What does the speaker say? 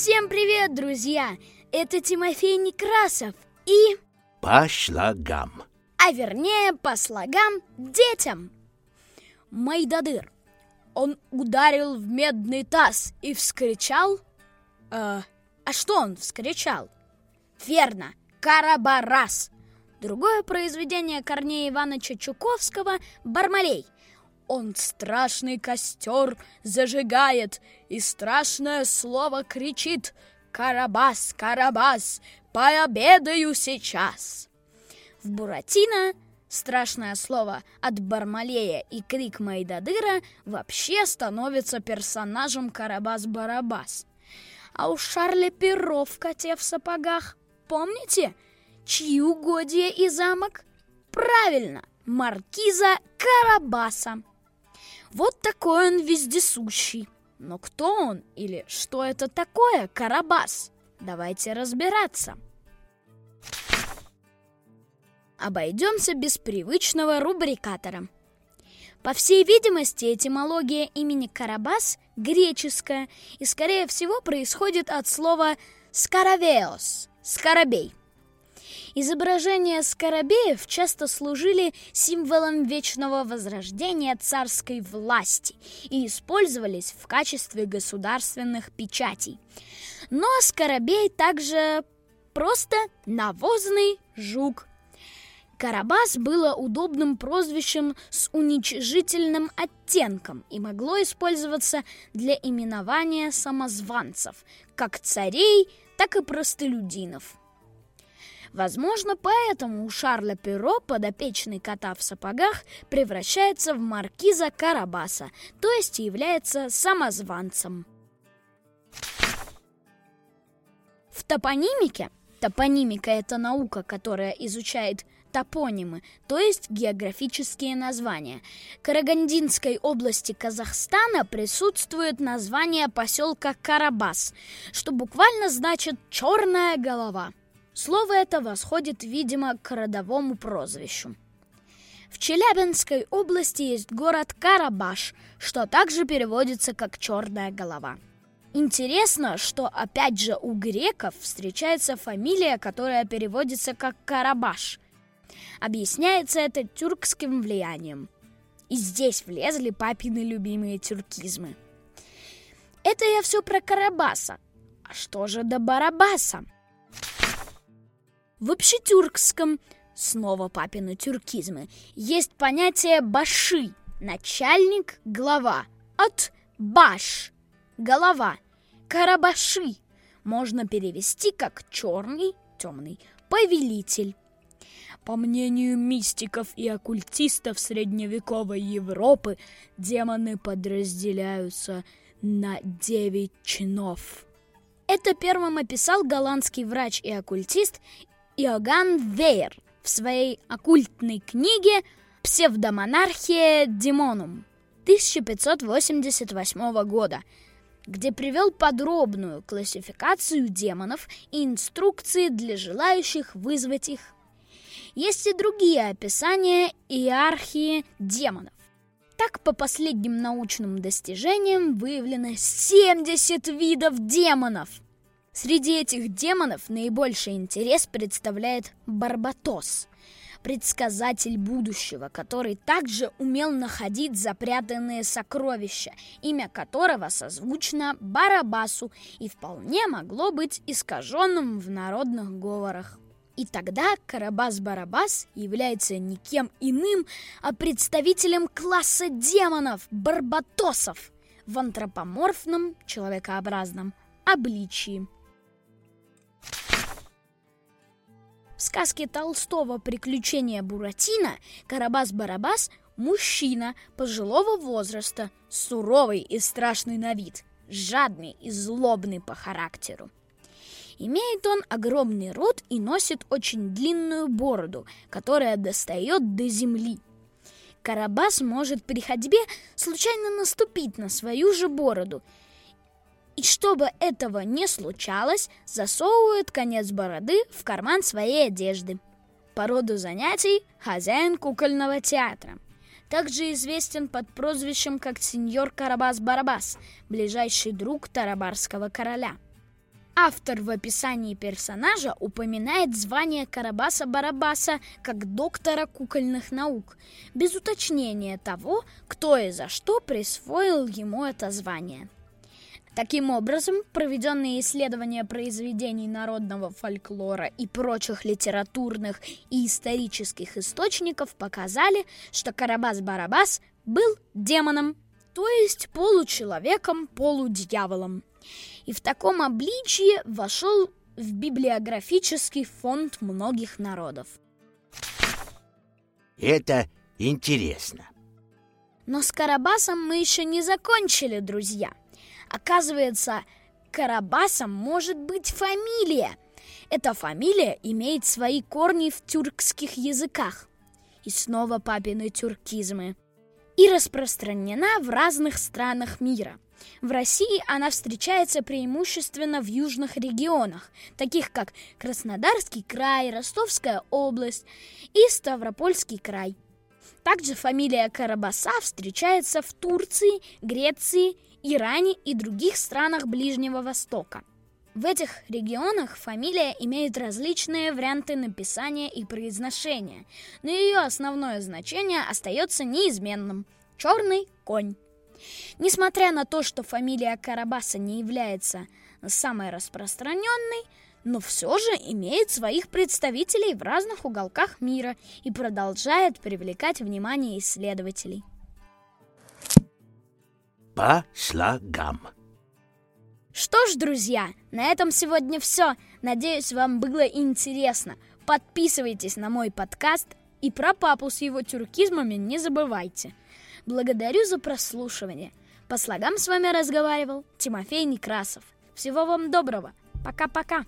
Всем привет, друзья! Это Тимофей Некрасов и... По слогам. А вернее, по слогам детям. Майдадыр. Он ударил в медный таз и вскричал... Э, а что он вскричал? Верно, Карабарас. Другое произведение Корнея Ивановича Чуковского «Бармалей». Он страшный костер зажигает и страшное слово кричит «Карабас, Карабас, пообедаю сейчас!» В Буратино страшное слово от Бармалея и крик Майдадыра вообще становится персонажем Карабас-Барабас. А у Шарля Перо в коте в сапогах, помните, чьи угодья и замок? Правильно, маркиза Карабаса. Вот такой он вездесущий. Но кто он или что это такое Карабас? Давайте разбираться. Обойдемся без привычного рубрикатора. По всей видимости, этимология имени Карабас греческая и, скорее всего, происходит от слова «скаравеос» – «скоробей». Изображения скоробеев часто служили символом вечного возрождения царской власти и использовались в качестве государственных печатей. Но скоробей также просто навозный жук. Карабас было удобным прозвищем с уничижительным оттенком и могло использоваться для именования самозванцев, как царей, так и простолюдинов. Возможно, поэтому у Шарля Перо подопечный кота в сапогах превращается в маркиза Карабаса, то есть является самозванцем. В топонимике Топонимика – это наука, которая изучает топонимы, то есть географические названия. Карагандинской области Казахстана присутствует название поселка Карабас, что буквально значит «черная голова». Слово это восходит, видимо, к родовому прозвищу. В Челябинской области есть город Карабаш, что также переводится как «черная голова». Интересно, что опять же у греков встречается фамилия, которая переводится как Карабаш. Объясняется это тюркским влиянием. И здесь влезли папины любимые тюркизмы. Это я все про Карабаса. А что же до Барабаса? В общетюркском, снова папины тюркизмы, есть понятие баши, начальник, глава, от баш, голова, карабаши, можно перевести как черный, темный, повелитель. По мнению мистиков и оккультистов средневековой Европы, демоны подразделяются на девять чинов. Это первым описал голландский врач и оккультист Иоганн Вейер в своей оккультной книге «Псевдомонархия Демонум» 1588 года, где привел подробную классификацию демонов и инструкции для желающих вызвать их. Есть и другие описания иерархии демонов. Так, по последним научным достижениям выявлено 70 видов демонов – Среди этих демонов наибольший интерес представляет Барбатос, предсказатель будущего, который также умел находить запрятанные сокровища, имя которого созвучно Барабасу и вполне могло быть искаженным в народных говорах. И тогда Карабас-Барабас является никем иным, а представителем класса демонов, барбатосов, в антропоморфном, человекообразном обличии. В сказке Толстого «Приключения Буратино» Карабас-Барабас – мужчина пожилого возраста, суровый и страшный на вид, жадный и злобный по характеру. Имеет он огромный рот и носит очень длинную бороду, которая достает до земли. Карабас может при ходьбе случайно наступить на свою же бороду – и чтобы этого не случалось, засовывают конец бороды в карман своей одежды. По роду занятий – хозяин кукольного театра. Также известен под прозвищем как сеньор Карабас-Барабас, ближайший друг Тарабарского короля. Автор в описании персонажа упоминает звание Карабаса-Барабаса как доктора кукольных наук, без уточнения того, кто и за что присвоил ему это звание. Таким образом, проведенные исследования произведений народного фольклора и прочих литературных и исторических источников показали, что Карабас-Барабас был демоном, то есть получеловеком, полудьяволом и в таком обличии вошел в библиографический фонд многих народов. Это интересно. Но с Карабасом мы еще не закончили, друзья. Оказывается, Карабасом может быть фамилия. Эта фамилия имеет свои корни в тюркских языках. И снова папины тюркизмы. И распространена в разных странах мира – в России она встречается преимущественно в южных регионах, таких как Краснодарский край, Ростовская область и Ставропольский край. Также фамилия Карабаса встречается в Турции, Греции, Иране и других странах Ближнего Востока. В этих регионах фамилия имеет различные варианты написания и произношения, но ее основное значение остается неизменным – черный конь. Несмотря на то, что фамилия Карабаса не является самой распространенной, но все же имеет своих представителей в разных уголках мира и продолжает привлекать внимание исследователей. По слогам. Что ж, друзья, на этом сегодня все. Надеюсь, вам было интересно. Подписывайтесь на мой подкаст и про папу с его тюркизмами не забывайте. Благодарю за прослушивание. По слогам с вами разговаривал Тимофей Некрасов. Всего вам доброго. Пока-пока.